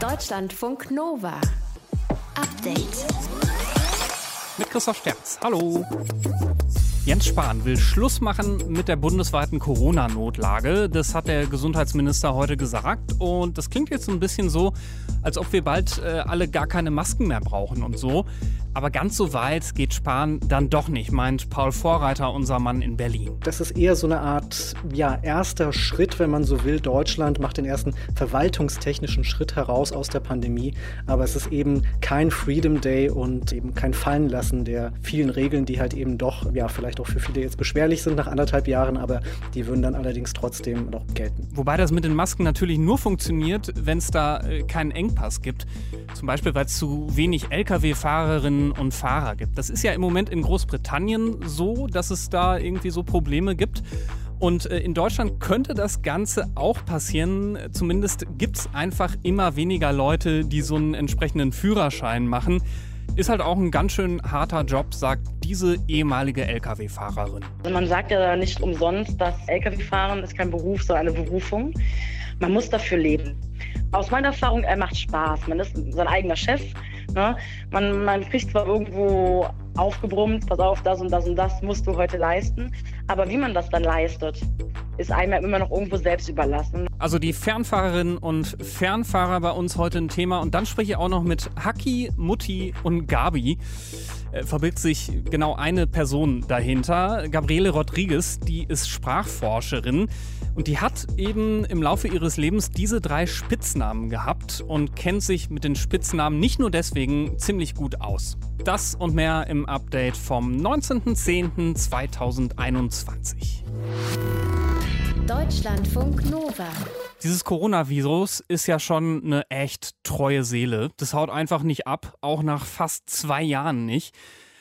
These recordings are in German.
Deutschlandfunk Nova. Update. Mit Christoph Sterz. Hallo. Jens Spahn will Schluss machen mit der bundesweiten Corona-Notlage. Das hat der Gesundheitsminister heute gesagt. Und das klingt jetzt ein bisschen so, als ob wir bald äh, alle gar keine Masken mehr brauchen und so. Aber ganz so weit geht Spahn dann doch nicht, meint Paul Vorreiter, unser Mann in Berlin. Das ist eher so eine Art ja, erster Schritt, wenn man so will. Deutschland macht den ersten verwaltungstechnischen Schritt heraus aus der Pandemie. Aber es ist eben kein Freedom Day und eben kein Fallenlassen der vielen Regeln, die halt eben doch ja, vielleicht auch für viele jetzt beschwerlich sind nach anderthalb Jahren, aber die würden dann allerdings trotzdem noch gelten. Wobei das mit den Masken natürlich nur funktioniert, wenn es da äh, keinen Engpass gibt. Zum Beispiel, weil es zu wenig Lkw-Fahrerinnen und Fahrer gibt. Das ist ja im Moment in Großbritannien so, dass es da irgendwie so Probleme gibt. Und äh, in Deutschland könnte das Ganze auch passieren. Zumindest gibt es einfach immer weniger Leute, die so einen entsprechenden Führerschein machen. Ist halt auch ein ganz schön harter Job, sagt diese ehemalige Lkw-Fahrerin. Also man sagt ja nicht umsonst, dass Lkw-Fahren ist kein Beruf, sondern eine Berufung. Man muss dafür leben. Aus meiner Erfahrung, er macht Spaß. Man ist sein eigener Chef. Ne? Man, man kriegt zwar irgendwo aufgebrummt, pass auf, das und das und das musst du heute leisten. Aber wie man das dann leistet, ist einem immer noch irgendwo selbst überlassen. Also die Fernfahrerinnen und Fernfahrer bei uns heute ein Thema. Und dann spreche ich auch noch mit Haki, Mutti und Gabi. Äh, verbirgt sich genau eine Person dahinter. Gabriele Rodriguez, die ist Sprachforscherin. Und die hat eben im Laufe ihres Lebens diese drei Spitznamen gehabt und kennt sich mit den Spitznamen nicht nur deswegen ziemlich gut aus. Das und mehr im Update vom 19.10.2021. Deutschlandfunk Nova. Dieses Coronavirus ist ja schon eine echt treue Seele. Das haut einfach nicht ab, auch nach fast zwei Jahren nicht.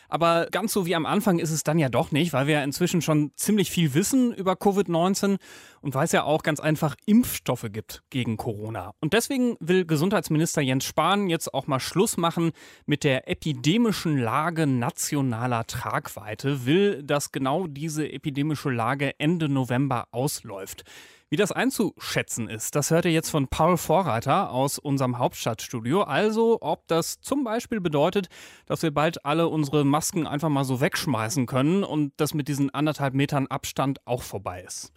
Aber ganz so wie am Anfang ist es dann ja doch nicht, weil wir ja inzwischen schon ziemlich viel wissen über Covid-19 und weil es ja auch ganz einfach Impfstoffe gibt gegen Corona. Und deswegen will Gesundheitsminister Jens Spahn jetzt auch mal Schluss machen mit der epidemischen Lage nationaler Tragweite, will, dass genau diese epidemische Lage Ende November ausläuft. Wie das einzuschätzen ist, das hört ihr jetzt von Paul Vorreiter aus unserem Hauptstadtstudio. Also, ob das zum Beispiel bedeutet, dass wir bald alle unsere Masken einfach mal so wegschmeißen können und das mit diesen anderthalb Metern Abstand auch vorbei ist.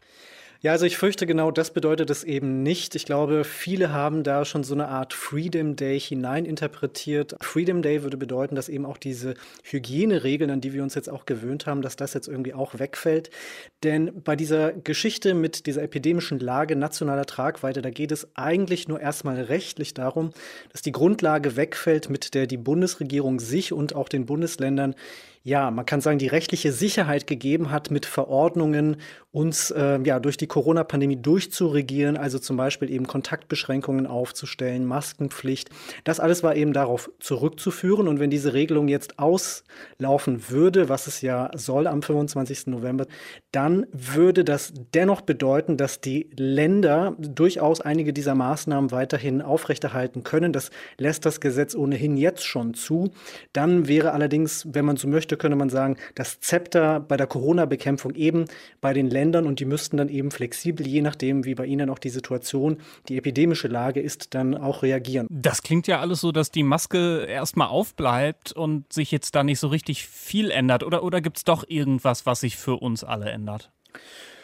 Ja, also ich fürchte, genau das bedeutet es eben nicht. Ich glaube, viele haben da schon so eine Art Freedom Day hineininterpretiert. Freedom Day würde bedeuten, dass eben auch diese Hygieneregeln, an die wir uns jetzt auch gewöhnt haben, dass das jetzt irgendwie auch wegfällt. Denn bei dieser Geschichte mit dieser epidemischen Lage nationaler Tragweite, da geht es eigentlich nur erstmal rechtlich darum, dass die Grundlage wegfällt, mit der die Bundesregierung sich und auch den Bundesländern ja, man kann sagen, die rechtliche Sicherheit gegeben hat, mit Verordnungen uns äh, ja durch die Corona-Pandemie durchzuregieren, also zum Beispiel eben Kontaktbeschränkungen aufzustellen, Maskenpflicht. Das alles war eben darauf zurückzuführen. Und wenn diese Regelung jetzt auslaufen würde, was es ja soll am 25. November, dann würde das dennoch bedeuten, dass die Länder durchaus einige dieser Maßnahmen weiterhin aufrechterhalten können. Das lässt das Gesetz ohnehin jetzt schon zu. Dann wäre allerdings, wenn man so möchte, möchte, könnte man sagen, das Zepter bei der Corona-Bekämpfung eben bei den Ländern und die müssten dann eben flexibel, je nachdem, wie bei ihnen auch die Situation, die epidemische Lage ist, dann auch reagieren. Das klingt ja alles so, dass die Maske erstmal aufbleibt und sich jetzt da nicht so richtig viel ändert. Oder, oder gibt es doch irgendwas, was sich für uns alle ändert?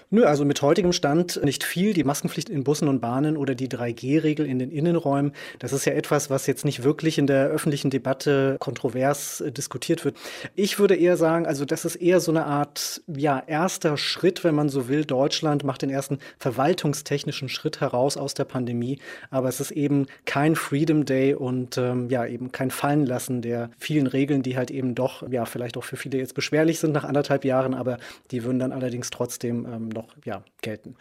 Nö, also mit heutigem Stand nicht viel. Die Maskenpflicht in Bussen und Bahnen oder die 3G-Regel in den Innenräumen, das ist ja etwas, was jetzt nicht wirklich in der öffentlichen Debatte kontrovers äh, diskutiert wird. Ich würde eher sagen, also das ist eher so eine Art, ja, erster Schritt, wenn man so will. Deutschland macht den ersten verwaltungstechnischen Schritt heraus aus der Pandemie. Aber es ist eben kein Freedom Day und ähm, ja, eben kein Fallenlassen der vielen Regeln, die halt eben doch, ja, vielleicht auch für viele jetzt beschwerlich sind nach anderthalb Jahren, aber die würden dann allerdings trotzdem ähm, noch ja, gelten.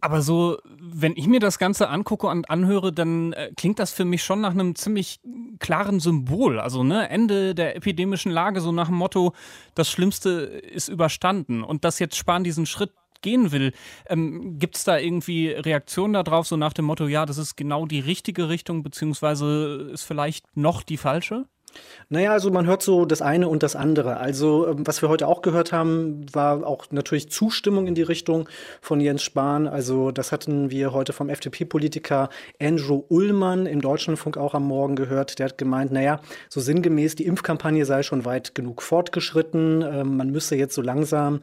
Aber so, wenn ich mir das Ganze angucke und anhöre, dann äh, klingt das für mich schon nach einem ziemlich klaren Symbol. Also, ne, Ende der epidemischen Lage, so nach dem Motto, das Schlimmste ist überstanden. Und dass jetzt Spahn diesen Schritt gehen will. Ähm, Gibt es da irgendwie Reaktionen darauf, so nach dem Motto, ja, das ist genau die richtige Richtung, beziehungsweise ist vielleicht noch die falsche? Naja, also man hört so das eine und das andere. Also ähm, was wir heute auch gehört haben, war auch natürlich Zustimmung in die Richtung von Jens Spahn. Also das hatten wir heute vom FDP-Politiker Andrew Ullmann im Deutschlandfunk auch am Morgen gehört. Der hat gemeint, naja, so sinngemäß, die Impfkampagne sei schon weit genug fortgeschritten. Ähm, man müsse jetzt so langsam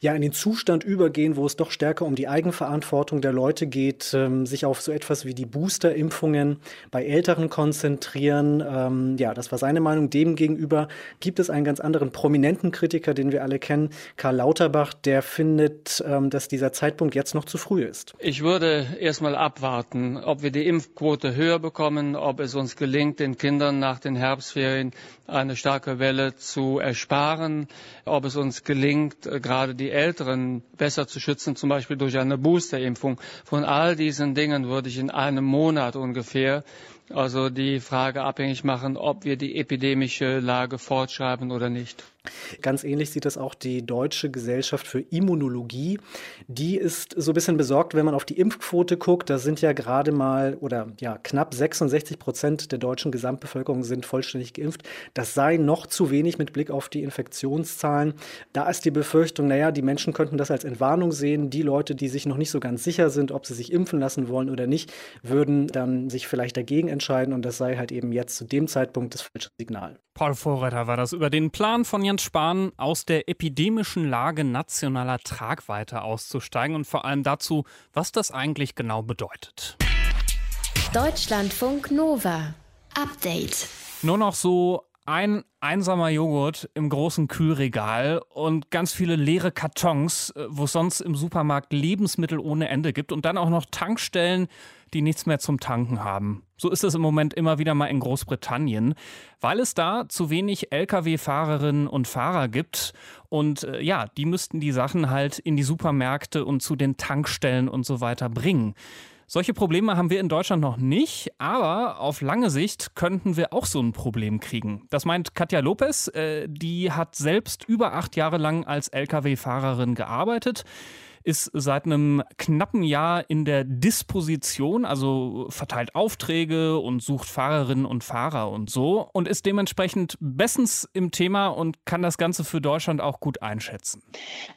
ja in den Zustand übergehen, wo es doch stärker um die Eigenverantwortung der Leute geht, ähm, sich auf so etwas wie die Boosterimpfungen bei Älteren konzentrieren. Ähm, ja, das war seine Meinung. Demgegenüber gibt es einen ganz anderen prominenten Kritiker, den wir alle kennen, Karl Lauterbach, der findet, ähm, dass dieser Zeitpunkt jetzt noch zu früh ist. Ich würde erstmal abwarten, ob wir die Impfquote höher bekommen, ob es uns gelingt, den Kindern nach den Herbstferien eine starke Welle zu ersparen, ob es uns gelingt, äh, gerade die Älteren besser zu schützen, zum Beispiel durch eine Boosterimpfung. Von all diesen Dingen würde ich in einem Monat ungefähr also die Frage abhängig machen, ob wir die epidemische Lage fortschreiben oder nicht. Ganz ähnlich sieht das auch die Deutsche Gesellschaft für Immunologie. Die ist so ein bisschen besorgt, wenn man auf die Impfquote guckt. Da sind ja gerade mal oder ja knapp 66 Prozent der deutschen Gesamtbevölkerung sind vollständig geimpft. Das sei noch zu wenig mit Blick auf die Infektionszahlen. Da ist die Befürchtung, naja, die Menschen könnten das als Entwarnung sehen. Die Leute, die sich noch nicht so ganz sicher sind, ob sie sich impfen lassen wollen oder nicht, würden dann sich vielleicht dagegen entscheiden und das sei halt eben jetzt zu dem Zeitpunkt das falsche Signal. Paul Vorreiter war das über den Plan von Jens Spahn, aus der epidemischen Lage nationaler Tragweite auszusteigen und vor allem dazu, was das eigentlich genau bedeutet. Deutschlandfunk Nova. Update. Nur noch so ein einsamer Joghurt im großen Kühlregal und ganz viele leere Kartons, äh, wo es sonst im Supermarkt Lebensmittel ohne Ende gibt und dann auch noch Tankstellen, die nichts mehr zum Tanken haben. So ist es im Moment immer wieder mal in Großbritannien, weil es da zu wenig Lkw-Fahrerinnen und Fahrer gibt. Und äh, ja, die müssten die Sachen halt in die Supermärkte und zu den Tankstellen und so weiter bringen. Solche Probleme haben wir in Deutschland noch nicht, aber auf lange Sicht könnten wir auch so ein Problem kriegen. Das meint Katja Lopez, äh, die hat selbst über acht Jahre lang als Lkw-Fahrerin gearbeitet ist seit einem knappen Jahr in der Disposition, also verteilt Aufträge und sucht Fahrerinnen und Fahrer und so und ist dementsprechend bestens im Thema und kann das Ganze für Deutschland auch gut einschätzen.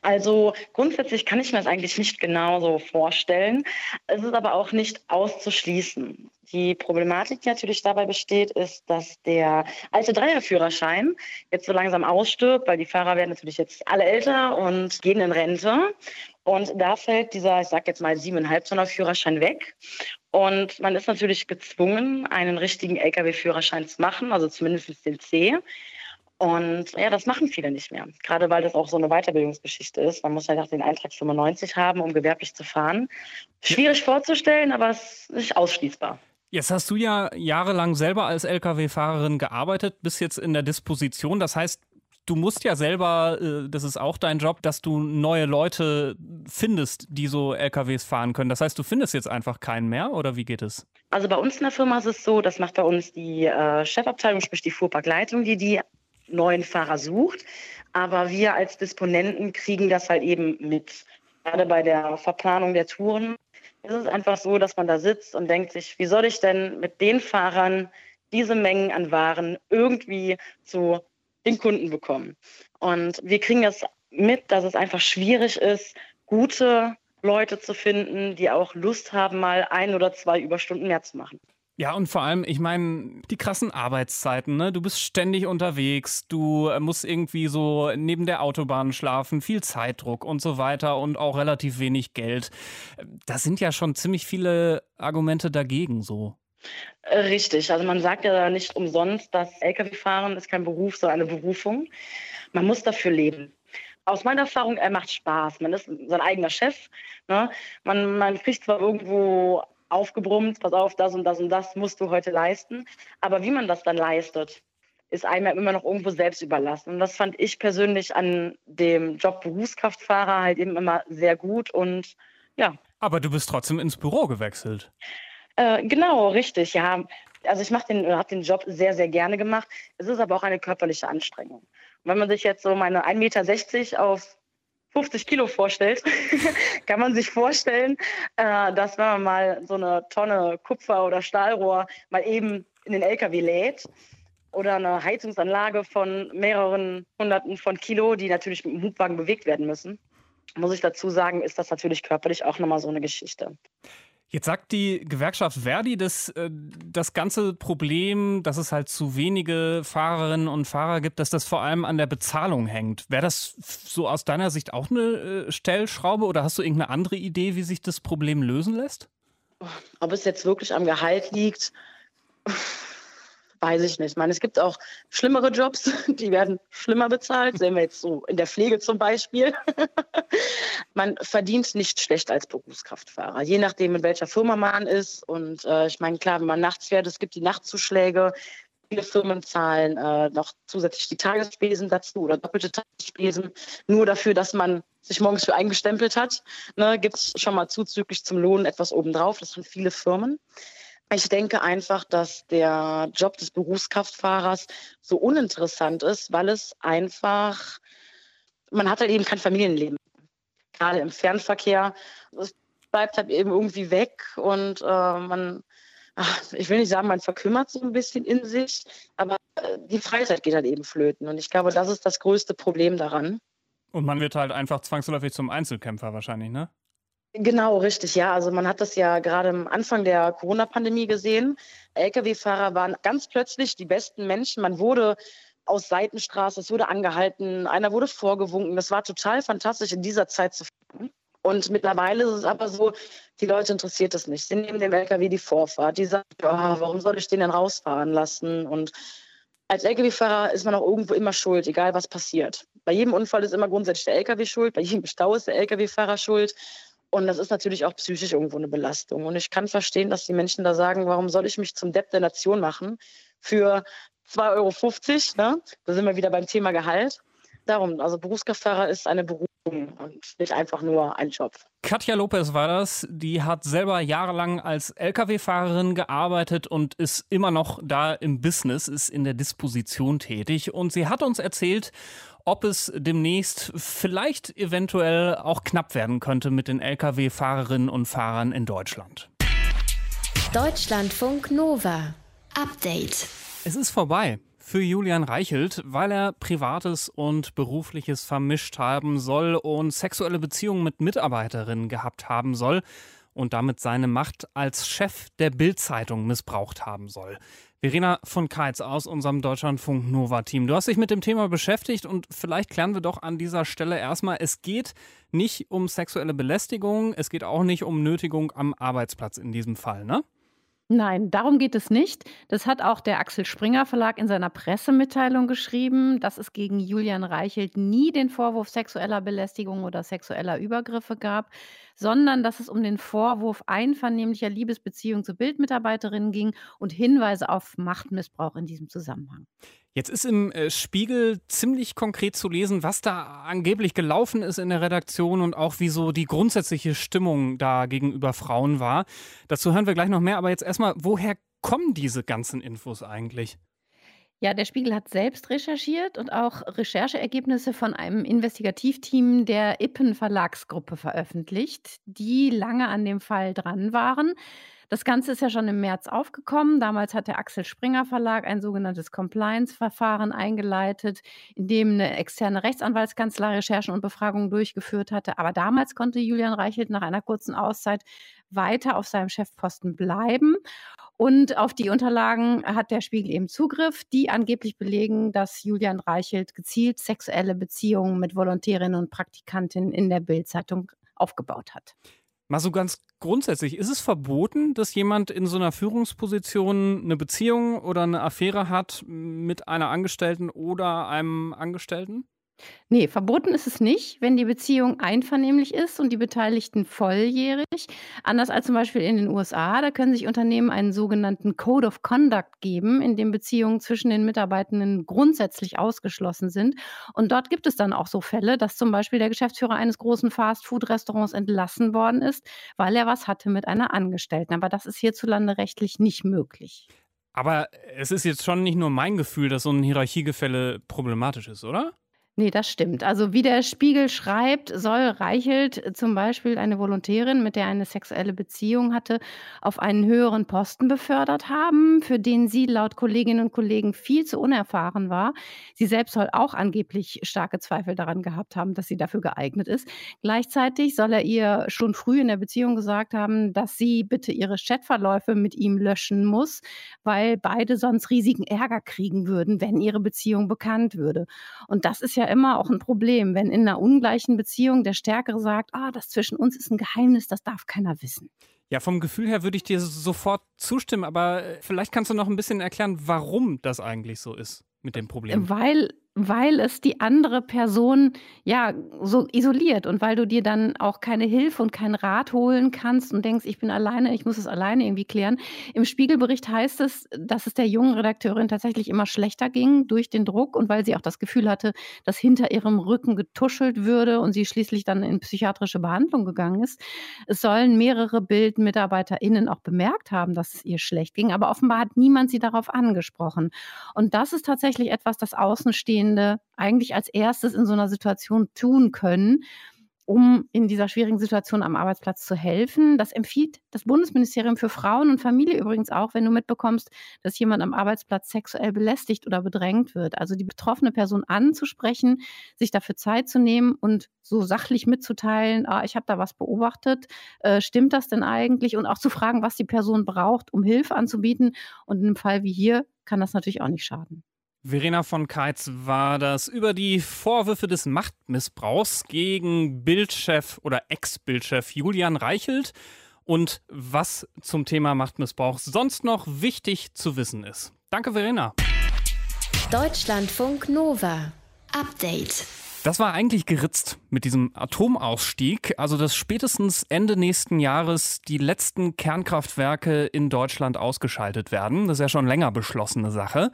Also grundsätzlich kann ich mir das eigentlich nicht genauso vorstellen. Es ist aber auch nicht auszuschließen. Die Problematik, die natürlich dabei besteht, ist, dass der alte Dreierführerschein jetzt so langsam ausstirbt, weil die Fahrer werden natürlich jetzt alle älter und gehen in Rente. Und da fällt dieser, ich sage jetzt mal, siebeneinhalb Tonner Führerschein weg. Und man ist natürlich gezwungen, einen richtigen Lkw-Führerschein zu machen, also zumindest den C. Und ja, das machen viele nicht mehr. Gerade weil das auch so eine Weiterbildungsgeschichte ist. Man muss ja den Eintrag 95 haben, um gewerblich zu fahren. Schwierig vorzustellen, aber es ist nicht ausschließbar. Jetzt hast du ja jahrelang selber als Lkw-Fahrerin gearbeitet, bist jetzt in der Disposition. Das heißt, du musst ja selber, äh, das ist auch dein Job, dass du neue Leute findest, die so LKWs fahren können. Das heißt, du findest jetzt einfach keinen mehr oder wie geht es? Also bei uns in der Firma ist es so, das macht bei uns die äh, Chefabteilung, sprich die Fuhrparkleitung, die die neuen Fahrer sucht. Aber wir als Disponenten kriegen das halt eben mit. Gerade bei der Verplanung der Touren ist es einfach so, dass man da sitzt und denkt sich, wie soll ich denn mit den Fahrern diese Mengen an Waren irgendwie zu den Kunden bekommen? Und wir kriegen das mit, dass es einfach schwierig ist, gute Leute zu finden, die auch Lust haben, mal ein oder zwei Überstunden mehr zu machen. Ja, und vor allem, ich meine, die krassen Arbeitszeiten, ne? Du bist ständig unterwegs, du äh, musst irgendwie so neben der Autobahn schlafen, viel Zeitdruck und so weiter und auch relativ wenig Geld. Da sind ja schon ziemlich viele Argumente dagegen so. Richtig, also man sagt ja nicht umsonst, dass Lkw-Fahren ist kein Beruf, sondern eine Berufung. Man muss dafür leben aus meiner Erfahrung, er macht Spaß. Man ist sein eigener Chef. Ne? Man, man kriegt zwar irgendwo aufgebrummt, pass auf, das und das und das musst du heute leisten. Aber wie man das dann leistet, ist einem immer noch irgendwo selbst überlassen. Und das fand ich persönlich an dem Job Berufskraftfahrer halt eben immer sehr gut und ja. Aber du bist trotzdem ins Büro gewechselt. Äh, genau, richtig, ja. Also ich mache den, habe den Job sehr, sehr gerne gemacht. Es ist aber auch eine körperliche Anstrengung. Wenn man sich jetzt so meine 1,60 Meter auf 50 Kilo vorstellt, kann man sich vorstellen, äh, dass wenn man mal so eine Tonne Kupfer oder Stahlrohr mal eben in den LKW lädt, oder eine Heizungsanlage von mehreren Hunderten von Kilo, die natürlich mit dem Hubwagen bewegt werden müssen, muss ich dazu sagen, ist das natürlich körperlich auch nochmal so eine Geschichte. Jetzt sagt die Gewerkschaft Verdi, dass äh, das ganze Problem, dass es halt zu wenige Fahrerinnen und Fahrer gibt, dass das vor allem an der Bezahlung hängt. Wäre das so aus deiner Sicht auch eine äh, Stellschraube oder hast du irgendeine andere Idee, wie sich das Problem lösen lässt? Ob es jetzt wirklich am Gehalt liegt, weiß ich nicht. Ich meine, es gibt auch schlimmere Jobs, die werden schlimmer bezahlt. Sehen wir jetzt so in der Pflege zum Beispiel. man verdient nicht schlecht als Berufskraftfahrer, je nachdem, in welcher Firma man ist. Und äh, ich meine, klar, wenn man nachts fährt, es gibt die Nachtzuschläge. Viele Firmen zahlen äh, noch zusätzlich die Tagesspesen dazu oder doppelte Tagesspesen, nur dafür, dass man sich morgens für eingestempelt hat. Ne, gibt es schon mal zuzüglich zum Lohn etwas obendrauf. Das sind viele Firmen. Ich denke einfach, dass der Job des Berufskraftfahrers so uninteressant ist, weil es einfach, man hat halt eben kein Familienleben. Gerade im Fernverkehr, es bleibt halt eben irgendwie weg und äh, man, ach, ich will nicht sagen, man verkümmert so ein bisschen in sich, aber äh, die Freizeit geht halt eben flöten. Und ich glaube, das ist das größte Problem daran. Und man wird halt einfach zwangsläufig zum Einzelkämpfer wahrscheinlich, ne? Genau, richtig, ja. Also man hat das ja gerade am Anfang der Corona-Pandemie gesehen. Lkw-Fahrer waren ganz plötzlich die besten Menschen. Man wurde aus Seitenstraße, es wurde angehalten, einer wurde vorgewunken. Das war total fantastisch in dieser Zeit zu fahren. Und mittlerweile ist es aber so, die Leute interessiert es nicht. Sie nehmen dem LKW die Vorfahrt. Die sagen, oh, warum soll ich den denn rausfahren lassen? Und als Lkw-Fahrer ist man auch irgendwo immer schuld, egal was passiert. Bei jedem Unfall ist immer grundsätzlich der Lkw schuld, bei jedem Stau ist der Lkw-Fahrer schuld. Und das ist natürlich auch psychisch irgendwo eine Belastung. Und ich kann verstehen, dass die Menschen da sagen, warum soll ich mich zum Depp der Nation machen für 2,50 Euro? Ne? Da sind wir wieder beim Thema Gehalt. Darum, also Berufskraftfahrer ist eine Berufung und nicht einfach nur ein Job. Katja Lopez war das. Die hat selber jahrelang als Lkw-Fahrerin gearbeitet und ist immer noch da im Business, ist in der Disposition tätig. Und sie hat uns erzählt, ob es demnächst vielleicht eventuell auch knapp werden könnte mit den Lkw-Fahrerinnen und Fahrern in Deutschland. Deutschlandfunk Nova. Update. Es ist vorbei für Julian Reichelt, weil er Privates und Berufliches vermischt haben soll und sexuelle Beziehungen mit Mitarbeiterinnen gehabt haben soll und damit seine Macht als Chef der Bild-Zeitung missbraucht haben soll. Verena von Keitz aus unserem Deutschlandfunk Nova Team. Du hast dich mit dem Thema beschäftigt und vielleicht klären wir doch an dieser Stelle erstmal, es geht nicht um sexuelle Belästigung, es geht auch nicht um Nötigung am Arbeitsplatz in diesem Fall, ne? Nein, darum geht es nicht. Das hat auch der Axel Springer Verlag in seiner Pressemitteilung geschrieben, dass es gegen Julian Reichelt nie den Vorwurf sexueller Belästigung oder sexueller Übergriffe gab, sondern dass es um den Vorwurf einvernehmlicher Liebesbeziehung zu Bildmitarbeiterinnen ging und Hinweise auf Machtmissbrauch in diesem Zusammenhang. Jetzt ist im äh, Spiegel ziemlich konkret zu lesen, was da angeblich gelaufen ist in der Redaktion und auch wie so die grundsätzliche Stimmung da gegenüber Frauen war. Dazu hören wir gleich noch mehr, aber jetzt erstmal, woher kommen diese ganzen Infos eigentlich? Ja, der Spiegel hat selbst recherchiert und auch Rechercheergebnisse von einem Investigativteam der Ippen Verlagsgruppe veröffentlicht, die lange an dem Fall dran waren. Das Ganze ist ja schon im März aufgekommen. Damals hat der Axel Springer Verlag ein sogenanntes Compliance-Verfahren eingeleitet, in dem eine externe Rechtsanwaltskanzlei Recherchen und Befragungen durchgeführt hatte. Aber damals konnte Julian Reichelt nach einer kurzen Auszeit weiter auf seinem Chefposten bleiben. Und auf die Unterlagen hat der Spiegel eben Zugriff, die angeblich belegen, dass Julian Reichelt gezielt sexuelle Beziehungen mit Volontärinnen und Praktikantinnen in der Bildzeitung aufgebaut hat. Mal so ganz grundsätzlich, ist es verboten, dass jemand in so einer Führungsposition eine Beziehung oder eine Affäre hat mit einer Angestellten oder einem Angestellten? Nee, verboten ist es nicht, wenn die Beziehung einvernehmlich ist und die Beteiligten volljährig. Anders als zum Beispiel in den USA, da können sich Unternehmen einen sogenannten Code of Conduct geben, in dem Beziehungen zwischen den Mitarbeitenden grundsätzlich ausgeschlossen sind. Und dort gibt es dann auch so Fälle, dass zum Beispiel der Geschäftsführer eines großen Fast-Food-Restaurants entlassen worden ist, weil er was hatte mit einer Angestellten. Aber das ist hierzulande rechtlich nicht möglich. Aber es ist jetzt schon nicht nur mein Gefühl, dass so ein Hierarchiegefälle problematisch ist, oder? Nee, das stimmt. Also wie der Spiegel schreibt, soll Reichelt zum Beispiel eine Volontärin, mit der er eine sexuelle Beziehung hatte, auf einen höheren Posten befördert haben, für den sie laut Kolleginnen und Kollegen viel zu unerfahren war. Sie selbst soll auch angeblich starke Zweifel daran gehabt haben, dass sie dafür geeignet ist. Gleichzeitig soll er ihr schon früh in der Beziehung gesagt haben, dass sie bitte ihre Chatverläufe mit ihm löschen muss, weil beide sonst riesigen Ärger kriegen würden, wenn ihre Beziehung bekannt würde. Und das ist ja immer auch ein Problem, wenn in einer ungleichen Beziehung der Stärkere sagt, ah, das zwischen uns ist ein Geheimnis, das darf keiner wissen. Ja, vom Gefühl her würde ich dir sofort zustimmen, aber äh, vielleicht kannst du noch ein bisschen erklären, warum das eigentlich so ist mit dem Problem. Weil weil es die andere Person ja so isoliert und weil du dir dann auch keine Hilfe und keinen Rat holen kannst und denkst, ich bin alleine, ich muss es alleine irgendwie klären. Im Spiegelbericht heißt es, dass es der jungen Redakteurin tatsächlich immer schlechter ging durch den Druck und weil sie auch das Gefühl hatte, dass hinter ihrem Rücken getuschelt würde und sie schließlich dann in psychiatrische Behandlung gegangen ist. Es sollen mehrere BildmitarbeiterInnen auch bemerkt haben, dass es ihr schlecht ging, aber offenbar hat niemand sie darauf angesprochen. Und das ist tatsächlich etwas, das Außenstehende Außenstehende eigentlich als erstes in so einer Situation tun können, um in dieser schwierigen Situation am Arbeitsplatz zu helfen. Das empfiehlt das Bundesministerium für Frauen und Familie übrigens auch, wenn du mitbekommst, dass jemand am Arbeitsplatz sexuell belästigt oder bedrängt wird. Also die betroffene Person anzusprechen, sich dafür Zeit zu nehmen und so sachlich mitzuteilen, ah, ich habe da was beobachtet, äh, stimmt das denn eigentlich? Und auch zu fragen, was die Person braucht, um Hilfe anzubieten. Und in einem Fall wie hier kann das natürlich auch nicht schaden. Verena von Keitz war das über die Vorwürfe des Machtmissbrauchs gegen Bildchef oder Ex-Bildchef Julian Reichelt und was zum Thema Machtmissbrauch sonst noch wichtig zu wissen ist. Danke, Verena. Deutschlandfunk Nova. Update. Das war eigentlich geritzt mit diesem Atomausstieg, also dass spätestens Ende nächsten Jahres die letzten Kernkraftwerke in Deutschland ausgeschaltet werden. Das ist ja schon länger beschlossene Sache.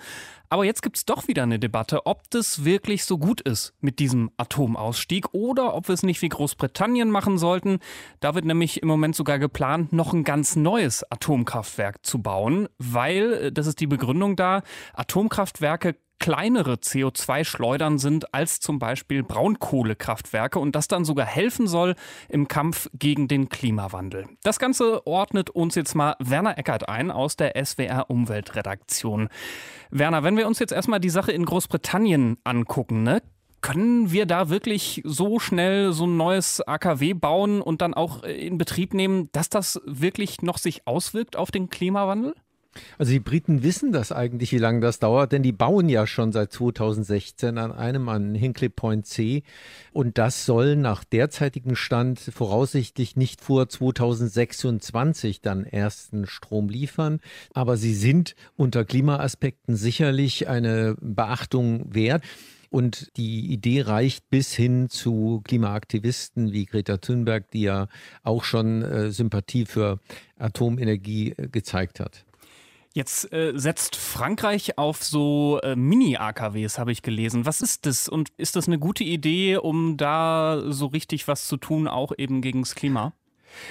Aber jetzt gibt es doch wieder eine Debatte, ob das wirklich so gut ist mit diesem Atomausstieg oder ob wir es nicht wie Großbritannien machen sollten. Da wird nämlich im Moment sogar geplant, noch ein ganz neues Atomkraftwerk zu bauen, weil, äh, das ist die Begründung da, Atomkraftwerke kleinere CO2-Schleudern sind als zum Beispiel Braunkohlekraftwerke und das dann sogar helfen soll im Kampf gegen den Klimawandel. Das Ganze ordnet uns jetzt mal Werner Eckert ein aus der SWR Umweltredaktion. Werner, wenn wir uns jetzt erstmal die Sache in Großbritannien angucken, ne? Können wir da wirklich so schnell so ein neues AKW bauen und dann auch in Betrieb nehmen, dass das wirklich noch sich auswirkt auf den Klimawandel? Also die Briten wissen das eigentlich, wie lange das dauert, denn die bauen ja schon seit 2016 an einem, an Hinkley Point C. Und das soll nach derzeitigem Stand voraussichtlich nicht vor 2026 dann ersten Strom liefern. Aber sie sind unter Klimaaspekten sicherlich eine Beachtung wert. Und die Idee reicht bis hin zu Klimaaktivisten wie Greta Thunberg, die ja auch schon äh, Sympathie für Atomenergie äh, gezeigt hat. Jetzt äh, setzt Frankreich auf so äh, Mini-AKWs, habe ich gelesen. Was ist das? Und ist das eine gute Idee, um da so richtig was zu tun, auch eben gegen das Klima?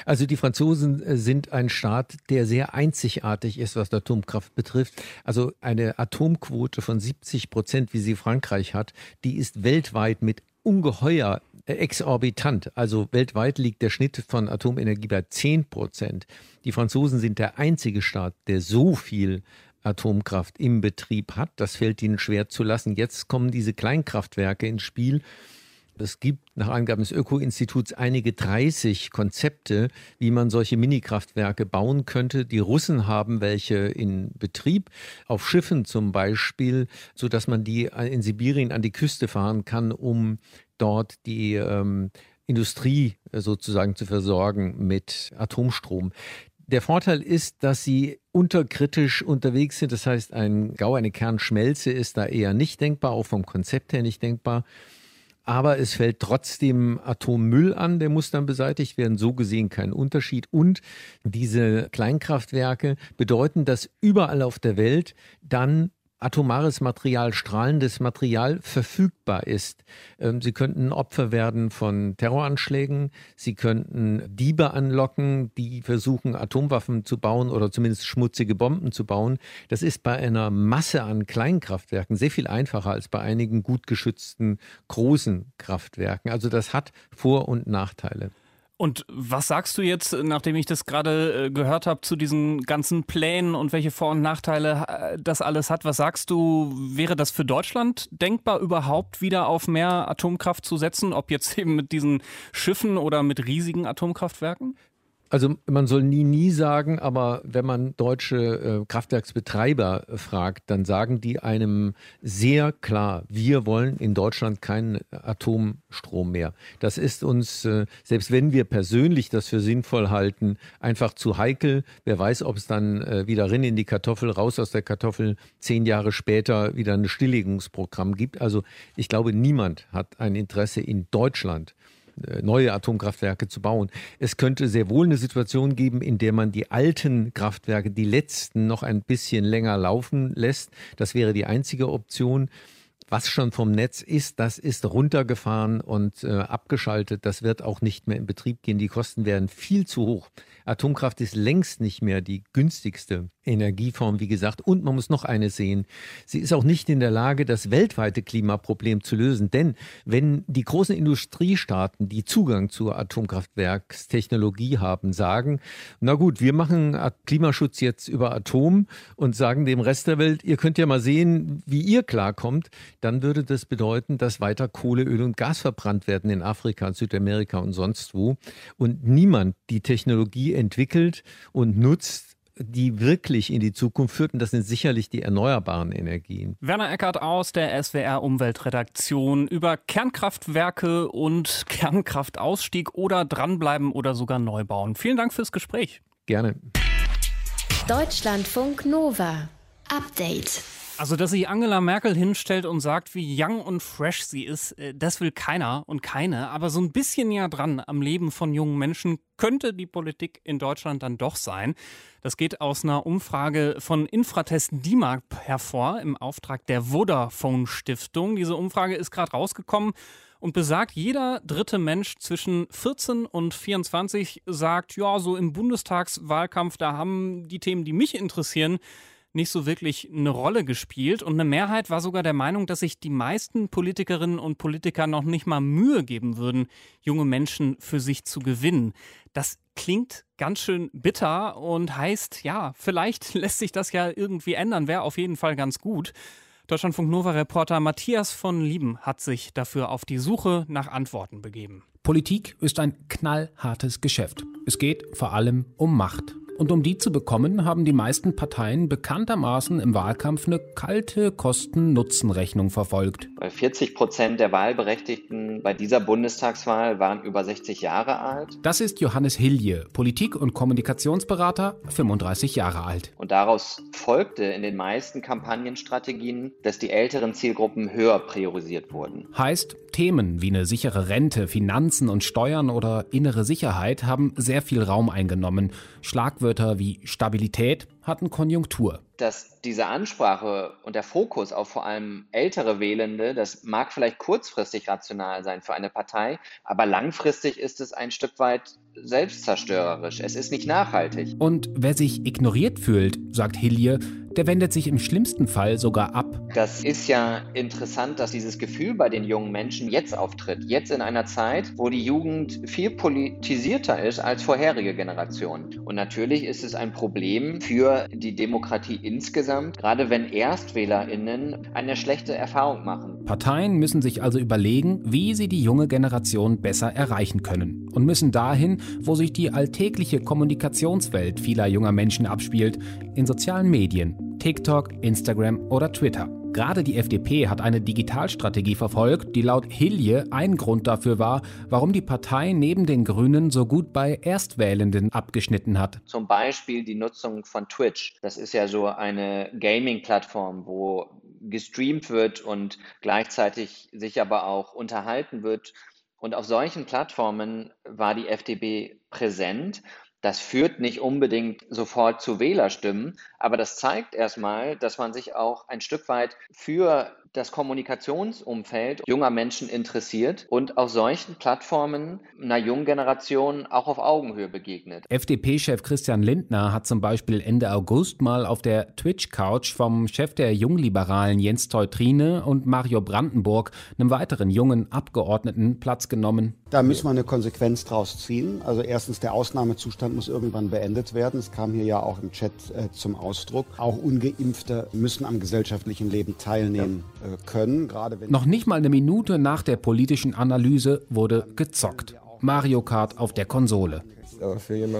Also die Franzosen äh, sind ein Staat, der sehr einzigartig ist, was Atomkraft betrifft. Also eine Atomquote von 70 Prozent, wie sie Frankreich hat, die ist weltweit mit ungeheuer exorbitant. Also weltweit liegt der Schnitt von Atomenergie bei 10 Prozent. Die Franzosen sind der einzige Staat, der so viel Atomkraft im Betrieb hat. Das fällt ihnen schwer zu lassen. Jetzt kommen diese Kleinkraftwerke ins Spiel. Es gibt nach Angaben des Öko-Instituts einige 30 Konzepte, wie man solche Minikraftwerke bauen könnte. Die Russen haben welche in Betrieb, auf Schiffen zum Beispiel, sodass man die in Sibirien an die Küste fahren kann, um dort die ähm, Industrie sozusagen zu versorgen mit Atomstrom. Der Vorteil ist, dass sie unterkritisch unterwegs sind. Das heißt, ein Gau, eine Kernschmelze ist da eher nicht denkbar, auch vom Konzept her nicht denkbar aber es fällt trotzdem Atommüll an, der muss dann beseitigt werden. So gesehen kein Unterschied. Und diese Kleinkraftwerke bedeuten, dass überall auf der Welt dann atomares Material, strahlendes Material verfügbar ist. Ähm, sie könnten Opfer werden von Terroranschlägen, sie könnten Diebe anlocken, die versuchen, Atomwaffen zu bauen oder zumindest schmutzige Bomben zu bauen. Das ist bei einer Masse an Kleinkraftwerken sehr viel einfacher als bei einigen gut geschützten großen Kraftwerken. Also das hat Vor- und Nachteile. Und was sagst du jetzt, nachdem ich das gerade äh, gehört habe, zu diesen ganzen Plänen und welche Vor- und Nachteile äh, das alles hat? Was sagst du, wäre das für Deutschland denkbar, überhaupt wieder auf mehr Atomkraft zu setzen? Ob jetzt eben mit diesen Schiffen oder mit riesigen Atomkraftwerken? Also man soll nie, nie sagen, aber wenn man deutsche äh, Kraftwerksbetreiber äh, fragt, dann sagen die einem sehr klar, wir wollen in Deutschland keinen Atomstrom mehr. Das ist uns, äh, selbst wenn wir persönlich das für sinnvoll halten, einfach zu heikel. Wer weiß, ob es dann äh, wieder rein in die Kartoffel, raus aus der Kartoffel, zehn Jahre später wieder ein Stilllegungsprogramm gibt. Also ich glaube, niemand hat ein Interesse in Deutschland neue Atomkraftwerke zu bauen. Es könnte sehr wohl eine Situation geben, in der man die alten Kraftwerke, die letzten, noch ein bisschen länger laufen lässt. Das wäre die einzige Option. Was schon vom Netz ist, das ist runtergefahren und äh, abgeschaltet. Das wird auch nicht mehr in Betrieb gehen. Die Kosten werden viel zu hoch. Atomkraft ist längst nicht mehr die günstigste Energieform, wie gesagt. Und man muss noch eine sehen. Sie ist auch nicht in der Lage, das weltweite Klimaproblem zu lösen. Denn wenn die großen Industriestaaten, die Zugang zur Atomkraftwerkstechnologie haben, sagen, na gut, wir machen Klimaschutz jetzt über Atom und sagen dem Rest der Welt, ihr könnt ja mal sehen, wie ihr klarkommt, dann würde das bedeuten, dass weiter Kohle, Öl und Gas verbrannt werden in Afrika, Südamerika und sonst wo. Und niemand die Technologie entwickelt und nutzt, die wirklich in die Zukunft führten, das sind sicherlich die erneuerbaren Energien. Werner Eckert aus der SWR Umweltredaktion über Kernkraftwerke und Kernkraftausstieg oder dranbleiben oder sogar neu bauen. Vielen Dank fürs Gespräch. Gerne. Deutschlandfunk Nova. Update. Also, dass sich Angela Merkel hinstellt und sagt, wie young und fresh sie ist, äh, das will keiner und keine. Aber so ein bisschen näher dran am Leben von jungen Menschen könnte die Politik in Deutschland dann doch sein. Das geht aus einer Umfrage von Infratest DIMAG hervor im Auftrag der Vodafone Stiftung. Diese Umfrage ist gerade rausgekommen und besagt, jeder dritte Mensch zwischen 14 und 24 sagt, ja, so im Bundestagswahlkampf, da haben die Themen, die mich interessieren, nicht so wirklich eine Rolle gespielt. Und eine Mehrheit war sogar der Meinung, dass sich die meisten Politikerinnen und Politiker noch nicht mal Mühe geben würden, junge Menschen für sich zu gewinnen. Das klingt ganz schön bitter und heißt, ja, vielleicht lässt sich das ja irgendwie ändern, wäre auf jeden Fall ganz gut. Deutschlandfunk Nova-Reporter Matthias von Lieben hat sich dafür auf die Suche nach Antworten begeben. Politik ist ein knallhartes Geschäft. Es geht vor allem um Macht. Und um die zu bekommen, haben die meisten Parteien bekanntermaßen im Wahlkampf eine kalte Kosten-Nutzen-Rechnung verfolgt. Bei 40 Prozent der Wahlberechtigten bei dieser Bundestagswahl waren über 60 Jahre alt. Das ist Johannes Hilje, Politik- und Kommunikationsberater, 35 Jahre alt. Und daraus folgte in den meisten Kampagnenstrategien, dass die älteren Zielgruppen höher priorisiert wurden. Heißt, Themen wie eine sichere Rente, Finanzen und Steuern oder innere Sicherheit haben sehr viel Raum eingenommen. Schlagwörter wie Stabilität hatten Konjunktur. Dass diese Ansprache und der Fokus auf vor allem ältere Wählende, das mag vielleicht kurzfristig rational sein für eine Partei, aber langfristig ist es ein Stück weit selbstzerstörerisch. Es ist nicht nachhaltig. Und wer sich ignoriert fühlt, sagt Hillier, der wendet sich im schlimmsten Fall sogar ab. Das ist ja interessant, dass dieses Gefühl bei den jungen Menschen jetzt auftritt. Jetzt in einer Zeit, wo die Jugend viel politisierter ist als vorherige Generationen. Und natürlich ist es ein Problem für die Demokratie insgesamt, gerade wenn ErstwählerInnen eine schlechte Erfahrung machen. Parteien müssen sich also überlegen, wie sie die junge Generation besser erreichen können. Und müssen dahin, wo sich die alltägliche Kommunikationswelt vieler junger Menschen abspielt, in sozialen Medien, TikTok, Instagram oder Twitter. Gerade die FDP hat eine Digitalstrategie verfolgt, die laut Hilje ein Grund dafür war, warum die Partei neben den Grünen so gut bei Erstwählenden abgeschnitten hat. Zum Beispiel die Nutzung von Twitch. Das ist ja so eine Gaming-Plattform, wo gestreamt wird und gleichzeitig sich aber auch unterhalten wird. Und auf solchen Plattformen war die FDP präsent Das führt nicht unbedingt sofort zu Wählerstimmen, aber das zeigt erstmal, dass man sich auch ein Stück weit für das Kommunikationsumfeld junger Menschen interessiert und auf solchen Plattformen einer jungen Generation auch auf Augenhöhe begegnet. FDP-Chef Christian Lindner hat zum Beispiel Ende August mal auf der Twitch-Couch vom Chef der Jungliberalen Jens Teutrine und Mario Brandenburg, einem weiteren jungen Abgeordneten, Platz genommen. Da müssen wir eine Konsequenz draus ziehen. Also erstens, der Ausnahmezustand muss irgendwann beendet werden. Es kam hier ja auch im Chat äh, zum Ausdruck. Auch ungeimpfte müssen am gesellschaftlichen Leben teilnehmen äh, können. Gerade wenn Noch nicht mal eine Minute nach der politischen Analyse wurde gezockt. Mario Kart auf der Konsole.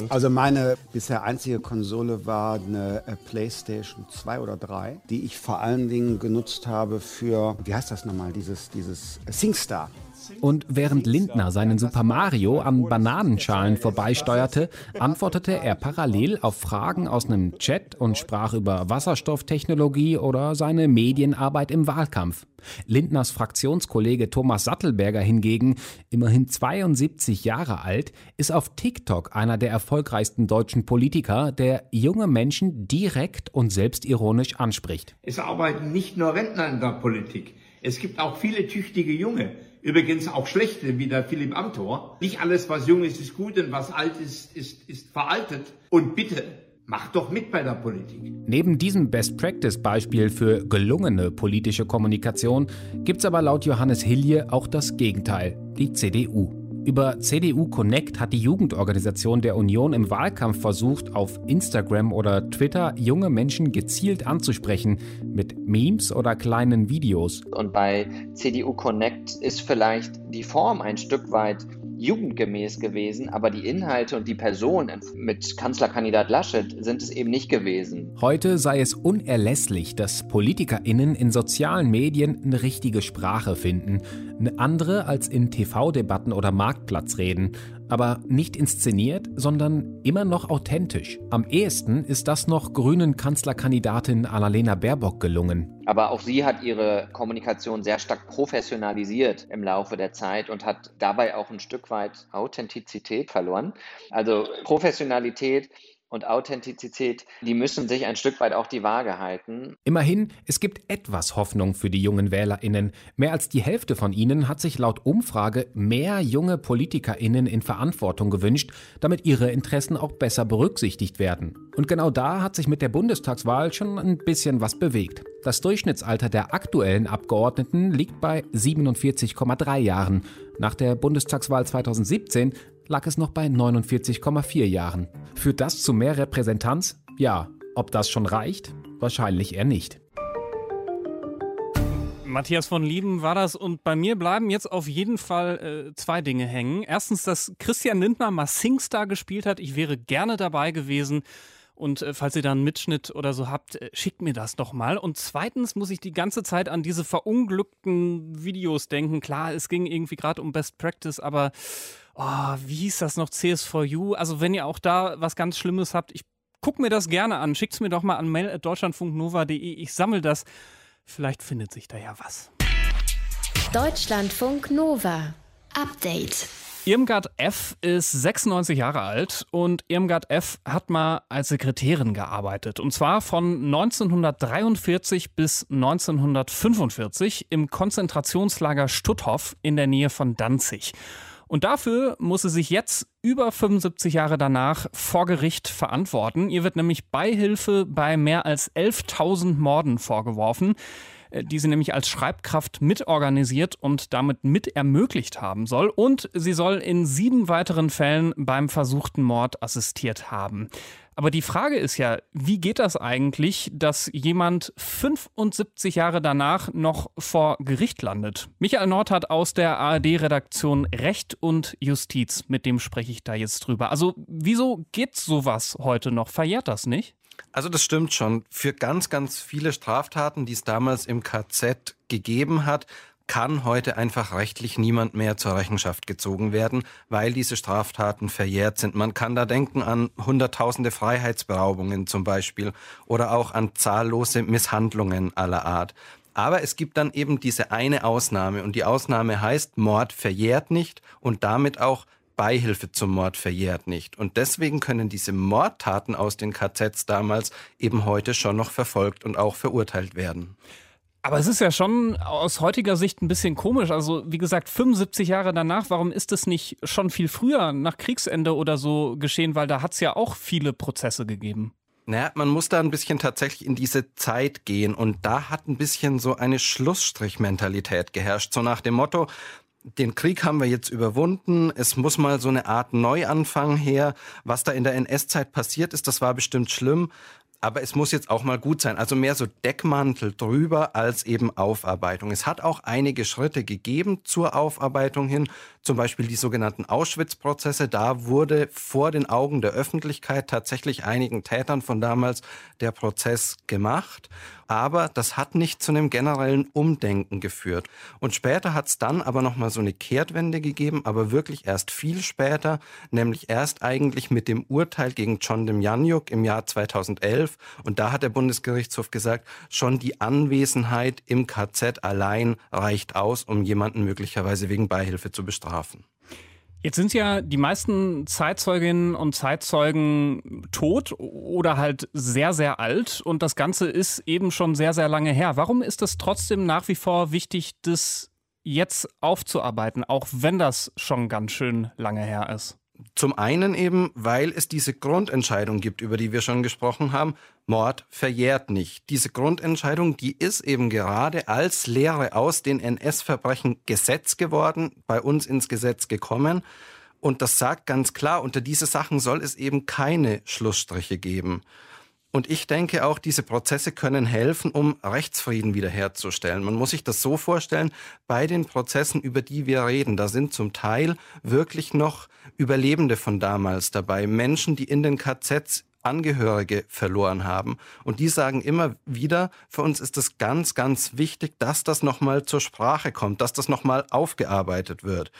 Also meine bisher einzige Konsole war eine äh, PlayStation 2 oder 3, die ich vor allen Dingen genutzt habe für, wie heißt das nochmal, dieses, dieses SingStar. Und während Lindner seinen Super Mario an Bananenschalen vorbeisteuerte, antwortete er parallel auf Fragen aus einem Chat und sprach über Wasserstofftechnologie oder seine Medienarbeit im Wahlkampf. Lindners Fraktionskollege Thomas Sattelberger hingegen, immerhin 72 Jahre alt, ist auf TikTok einer der erfolgreichsten deutschen Politiker, der junge Menschen direkt und selbstironisch anspricht. Es arbeiten nicht nur Rentner in der Politik. Es gibt auch viele tüchtige Junge. Übrigens auch schlechte, wie der Philipp Amthor. Nicht alles, was jung ist, ist gut und was alt ist, ist, ist veraltet. Und bitte, Macht doch mit bei der Politik. Neben diesem Best-Practice-Beispiel für gelungene politische Kommunikation gibt es aber laut Johannes Hilje auch das Gegenteil, die CDU. Über CDU Connect hat die Jugendorganisation der Union im Wahlkampf versucht, auf Instagram oder Twitter junge Menschen gezielt anzusprechen mit Memes oder kleinen Videos. Und bei CDU Connect ist vielleicht die Form ein Stück weit jugendgemäß gewesen, aber die Inhalte und die Person mit Kanzlerkandidat Laschet sind es eben nicht gewesen. Heute sei es unerlässlich, dass PolitikerInnen in sozialen Medien eine richtige Sprache finden, eine andere als in TV-Debatten oder Marktplatzreden, aber nicht inszeniert, sondern immer noch authentisch. Am ehesten ist das noch grünen Kanzlerkandidatin Annalena Baerbock gelungen. Aber auch sie hat ihre Kommunikation sehr stark professionalisiert im Laufe der Zeit und hat dabei auch ein Stück weit Authentizität verloren. Also Professionalität und Authentizität, die müssen sich ein Stück weit auch die Waage halten. Immerhin, es gibt etwas Hoffnung für die jungen Wählerinnen. Mehr als die Hälfte von ihnen hat sich laut Umfrage mehr junge Politikerinnen in Verantwortung gewünscht, damit ihre Interessen auch besser berücksichtigt werden. Und genau da hat sich mit der Bundestagswahl schon ein bisschen was bewegt. Das Durchschnittsalter der aktuellen Abgeordneten liegt bei 47,3 Jahren. Nach der Bundestagswahl 2017 lag es noch bei 49,4 Jahren. Führt das zu mehr Repräsentanz? Ja. Ob das schon reicht? Wahrscheinlich eher nicht. Matthias von Lieben war das und bei mir bleiben jetzt auf jeden Fall äh, zwei Dinge hängen. Erstens, dass Christian Lindner mal Singstar gespielt hat. Ich wäre gerne dabei gewesen. Und äh, falls ihr da einen Mitschnitt oder so habt, äh, schickt mir das doch mal. Und zweitens muss ich die ganze Zeit an diese verunglückten Videos denken. Klar, es ging irgendwie gerade um Best Practice, aber oh, wie hieß das noch? CS4U. Also wenn ihr auch da was ganz Schlimmes habt, ich gucke mir das gerne an. Schickt es mir doch mal an mail.deutschlandfunknova.de. Ich sammle das. Vielleicht findet sich da ja was. Deutschlandfunk Nova. Update. Irmgard F. ist 96 Jahre alt und Irmgard F. hat mal als Sekretärin gearbeitet. Und zwar von 1943 bis 1945 im Konzentrationslager Stutthof in der Nähe von Danzig. Und dafür muss sie sich jetzt über 75 Jahre danach vor Gericht verantworten. Ihr wird nämlich Beihilfe bei mehr als 11.000 Morden vorgeworfen. Äh, die sie nämlich als Schreibkraft mitorganisiert und damit mit ermöglicht haben soll. Und sie soll in sieben weiteren Fällen beim versuchten Mord assistiert haben. Aber die Frage ist ja, wie geht das eigentlich, dass jemand 75 Jahre danach noch vor Gericht landet? Michael Nordhardt aus der ARD-Redaktion Recht und Justiz, mit dem spreche ich da jetzt drüber. Also, wieso geht sowas heute noch? Verjährt das nicht? Also das stimmt schon. Für ganz, ganz viele Straftaten, die es damals im KZ gegeben hat, kann heute einfach rechtlich niemand mehr zur Rechenschaft gezogen werden, weil diese Straftaten verjährt sind. Man kann da denken an hunderttausende Freiheitsberaubungen zum Beispiel oder auch an zahllose Misshandlungen aller Art. Aber es gibt dann eben diese eine Ausnahme und die Ausnahme heißt, Mord verjährt nicht und damit auch Beihilfe zum Mord verjährt nicht. Und deswegen können diese Mordtaten aus den KZs damals eben heute schon noch verfolgt und auch verurteilt werden. Aber es ist ja schon aus heutiger Sicht ein bisschen komisch. Also, wie gesagt, 75 Jahre danach, warum ist es nicht schon viel früher, nach Kriegsende oder so geschehen? Weil da hat es ja auch viele Prozesse gegeben. Naja, man muss da ein bisschen tatsächlich in diese Zeit gehen. Und da hat ein bisschen so eine Schlussstrichmentalität geherrscht. So nach dem Motto, den Krieg haben wir jetzt überwunden. Es muss mal so eine Art Neuanfang her. Was da in der NS-Zeit passiert ist, das war bestimmt schlimm aber es muss jetzt auch mal gut sein. Also mehr so Deckmantel drüber als eben Aufarbeitung. Es hat auch einige Schritte gegeben zur Aufarbeitung hin, zum Beispiel die sogenannten Auschwitz-Prozesse. Da wurde vor den Augen der Öffentlichkeit tatsächlich einigen Tätern von damals der Prozess gemacht aber das hat nicht zu einem generellen Umdenken geführt. Und später hat es dann aber nochmal so eine Kehrtwende gegeben, aber wirklich erst viel später, nämlich erst eigentlich mit dem Urteil gegen John Demjanjuk im Jahr 2011. Und da hat der Bundesgerichtshof gesagt, schon die Anwesenheit im KZ allein reicht aus, um jemanden möglicherweise wegen Beihilfe zu bestrafen. Jetzt sind ja die meisten Zeitzeuginnen und Zeitzeugen tot oder halt sehr, sehr alt und das Ganze ist eben schon sehr, sehr lange her. Warum ist es trotzdem nach wie vor wichtig, das jetzt aufzuarbeiten, auch wenn das schon ganz schön lange her ist? Zum einen eben, weil es diese Grundentscheidung gibt, über die wir schon gesprochen haben. Mord verjährt nicht. Diese Grundentscheidung, die ist eben gerade als Lehre aus den NS-Verbrechen Gesetz geworden, bei uns ins Gesetz gekommen. Und das sagt ganz klar, unter diese Sachen soll es eben keine Schlussstriche geben. Und ich denke auch, diese Prozesse können helfen, um Rechtsfrieden wiederherzustellen. Man muss sich das so vorstellen, bei den Prozessen, über die wir reden, da sind zum Teil wirklich noch Überlebende von damals dabei, Menschen, die in den KZs Angehörige verloren haben. Und die sagen immer wieder, für uns ist es ganz, ganz wichtig, dass das nochmal zur Sprache kommt, dass das nochmal aufgearbeitet wird.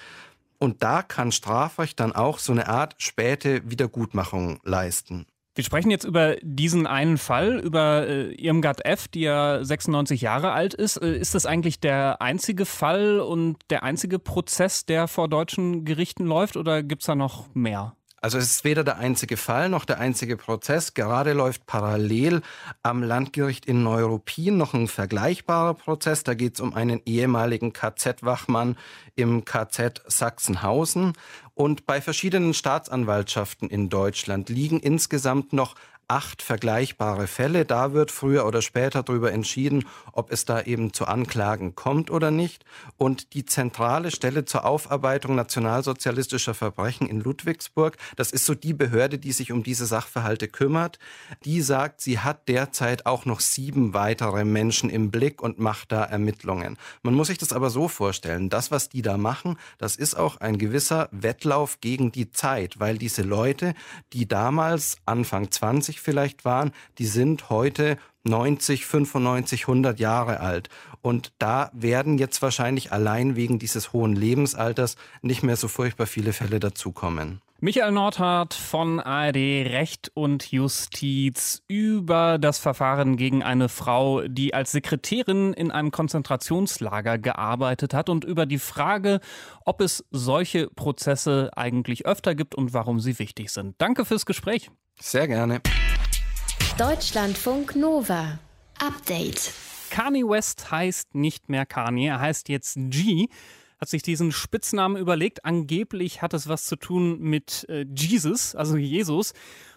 Und da kann Strafrecht dann auch so eine Art späte Wiedergutmachung leisten. Wir sprechen jetzt über diesen einen Fall, über äh, Irmgard F., die ja 96 Jahre alt ist. Äh, ist das eigentlich der einzige Fall und der einzige Prozess, der vor deutschen Gerichten läuft oder gibt es da noch mehr? Also es ist weder der einzige Fall noch der einzige Prozess. Gerade läuft parallel am Landgericht in Neuruppin noch ein vergleichbarer Prozess. Da geht es um einen ehemaligen KZ-Wachmann im KZ Sachsenhausen. Und bei verschiedenen Staatsanwaltschaften in Deutschland liegen insgesamt noch acht vergleichbare Fälle. Da wird früher oder später darüber entschieden, ob es da eben zu Anklagen kommt oder nicht. Und die zentrale Stelle zur Aufarbeitung nationalsozialistischer Verbrechen in Ludwigsburg, das ist so die Behörde, die sich um diese Sachverhalte kümmert, die sagt, sie hat derzeit auch noch sieben weitere Menschen im Blick und macht da Ermittlungen. Man muss sich das aber so vorstellen, das, was die da machen, das ist auch ein gewisser Wettlauf gegen die Zeit, weil diese Leute, die damals Anfang 20 vielleicht waren, die sind heute 90, 95, 100 Jahre alt. Und da werden jetzt wahrscheinlich allein wegen dieses hohen Lebensalters nicht mehr so furchtbar viele Fälle dazukommen. Michael Nordhardt von ARD Recht und Justiz über das Verfahren gegen eine Frau, die als Sekretärin in einem Konzentrationslager gearbeitet hat und über die Frage, ob es solche Prozesse eigentlich öfter gibt und warum sie wichtig sind. Danke fürs Gespräch. Sehr gerne. Deutschlandfunk Nova. Update. Kanye West heißt nicht mehr Kanye, er heißt jetzt G. Hat sich diesen Spitznamen überlegt. Angeblich hat es was zu tun mit äh, Jesus, also Jesus.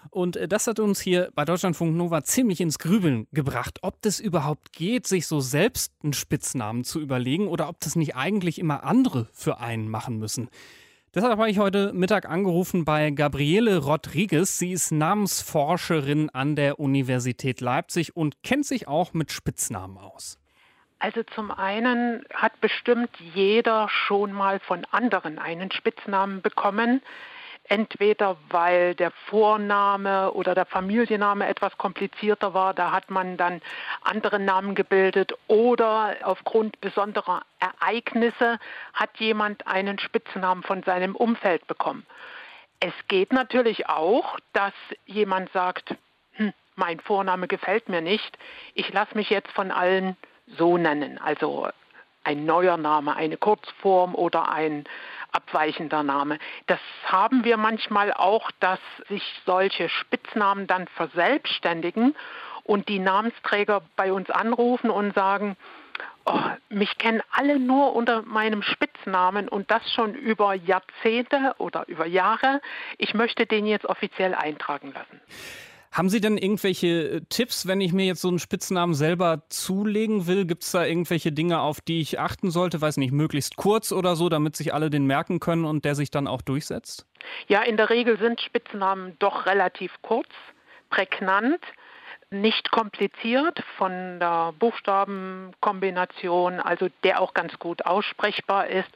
Und äh, das hat uns hier bei Deutschlandfunk Nova ziemlich ins Grübeln gebracht, ob das überhaupt geht, sich so selbst einen Spitznamen zu überlegen oder ob das nicht eigentlich immer andere für einen machen müssen. Deshalb habe ich heute Mittag angerufen bei Gabriele Rodriguez. Sie ist Namensforscherin an der Universität Leipzig und kennt sich auch mit Spitznamen aus. Also zum einen hat bestimmt jeder schon mal von anderen einen Spitznamen bekommen entweder weil der Vorname oder der Familienname etwas komplizierter war, da hat man dann andere Namen gebildet. Oder aufgrund besonderer Ereignisse hat jemand einen Spitznamen von seinem Umfeld bekommen. Es geht natürlich auch, dass jemand sagt, hm, mein Vorname gefällt mir nicht, ich lasse mich jetzt von allen so nennen, also ein neuer Name, eine Kurzform oder ein, abweichender Name. Das haben wir manchmal auch, dass sich solche Spitznamen dann verselbstständigen und die Namensträger bei uns anrufen und sagen, oh, mich kennen alle nur unter meinem Spitznamen und das schon über Jahrzehnte oder über Jahre. Ich möchte den jetzt offiziell eintragen lassen. Haben Sie denn irgendwelche äh, Tipps, wenn ich mir jetzt so einen Spitznamen selber zulegen will? Gibt es da irgendwelche Dinge, auf die ich achten sollte? Weiß nicht, möglichst kurz oder so, damit sich alle den merken können und der sich dann auch durchsetzt? Ja, in der Regel sind Spitznamen doch relativ kurz, prägnant nicht kompliziert von der Buchstabenkombination, also der auch ganz gut aussprechbar ist.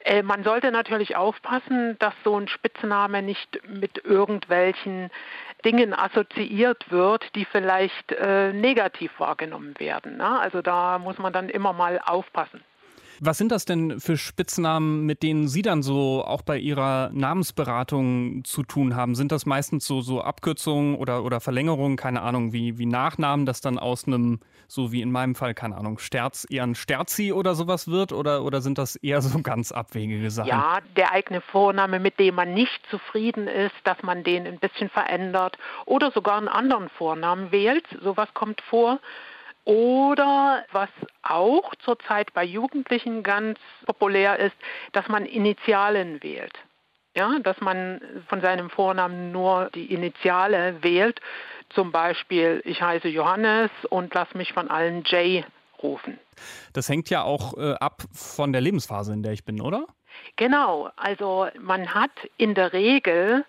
Äh, man sollte natürlich aufpassen, dass so ein Spitzname nicht mit irgendwelchen Dingen assoziiert wird, die vielleicht äh, negativ wahrgenommen werden. Ne? Also da muss man dann immer mal aufpassen. Was sind das denn für Spitznamen, mit denen Sie dann so auch bei Ihrer Namensberatung zu tun haben? Sind das meistens so, so Abkürzungen oder, oder Verlängerungen, keine Ahnung, wie, wie Nachnamen, das dann aus einem, so wie in meinem Fall, keine Ahnung, Sterz eher ein Sterzi oder sowas wird? Oder, oder sind das eher so ganz abwegige Sachen? Ja, der eigene Vorname, mit dem man nicht zufrieden ist, dass man den ein bisschen verändert oder sogar einen anderen Vornamen wählt. Sowas kommt vor. Oder was auch zurzeit bei Jugendlichen ganz populär ist, dass man Initialen wählt. Ja, dass man von seinem Vornamen nur die Initiale wählt. Zum Beispiel, ich heiße Johannes und lass mich von allen Jay rufen. Das hängt ja auch äh, ab von der Lebensphase, in der ich bin, oder? Genau, also man hat in der Regel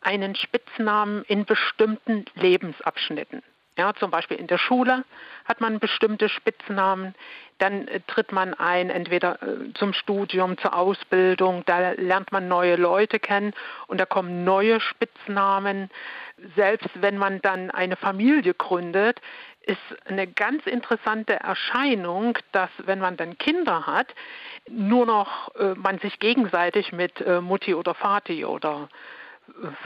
einen Spitznamen in bestimmten Lebensabschnitten. Ja, zum Beispiel in der Schule hat man bestimmte Spitznamen. Dann äh, tritt man ein, entweder äh, zum Studium, zur Ausbildung. Da lernt man neue Leute kennen und da kommen neue Spitznamen. Selbst wenn man dann eine Familie gründet, ist eine ganz interessante Erscheinung, dass wenn man dann Kinder hat, nur noch äh, man sich gegenseitig mit äh, Mutti oder Vati oder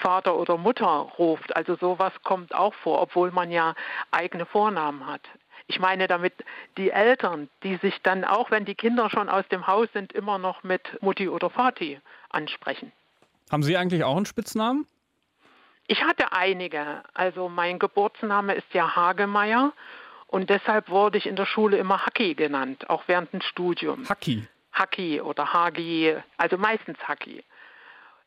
Vater oder Mutter ruft. Also sowas kommt auch vor, obwohl man ja eigene Vornamen hat. Ich meine damit die Eltern, die sich dann, auch wenn die Kinder schon aus dem Haus sind, immer noch mit Mutti oder Vati ansprechen. Haben Sie eigentlich auch einen Spitznamen? Ich hatte einige. Also mein Geburtsname ist ja Hagemeyer und deshalb wurde ich in der Schule immer Hacki genannt, auch während dem Studium. Hacki? Hacki oder Hagi, also meistens Hacki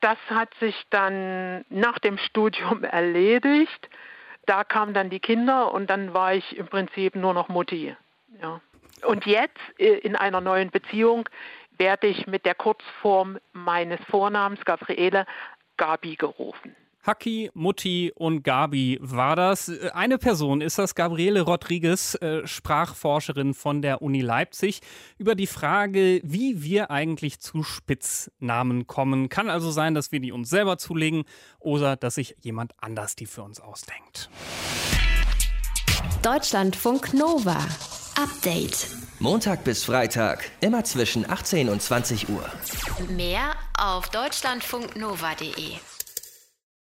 das hat sich dann nach dem Studium erledigt. Da kamen dann die Kinder und dann war ich im Prinzip nur noch Mutti. Ja. Und jetzt äh, in einer neuen Beziehung werde ich mit der Kurzform meines Vornamens Gabriele Gabi gerufen. Haki, Mutti und Gabi war das. Eine Person ist das, Gabriele Rodriguez, äh, Sprachforscherin von der Uni Leipzig, über die Frage, wie wir eigentlich zu Spitznamen kommen. Kann also sein, dass wir die uns selber zulegen oder dass sich jemand anders die für uns ausdenkt. Deutschlandfunk Nova. Update. Montag bis Freitag, immer zwischen 18 und 20 Uhr. Mehr auf deutschlandfunknova.de.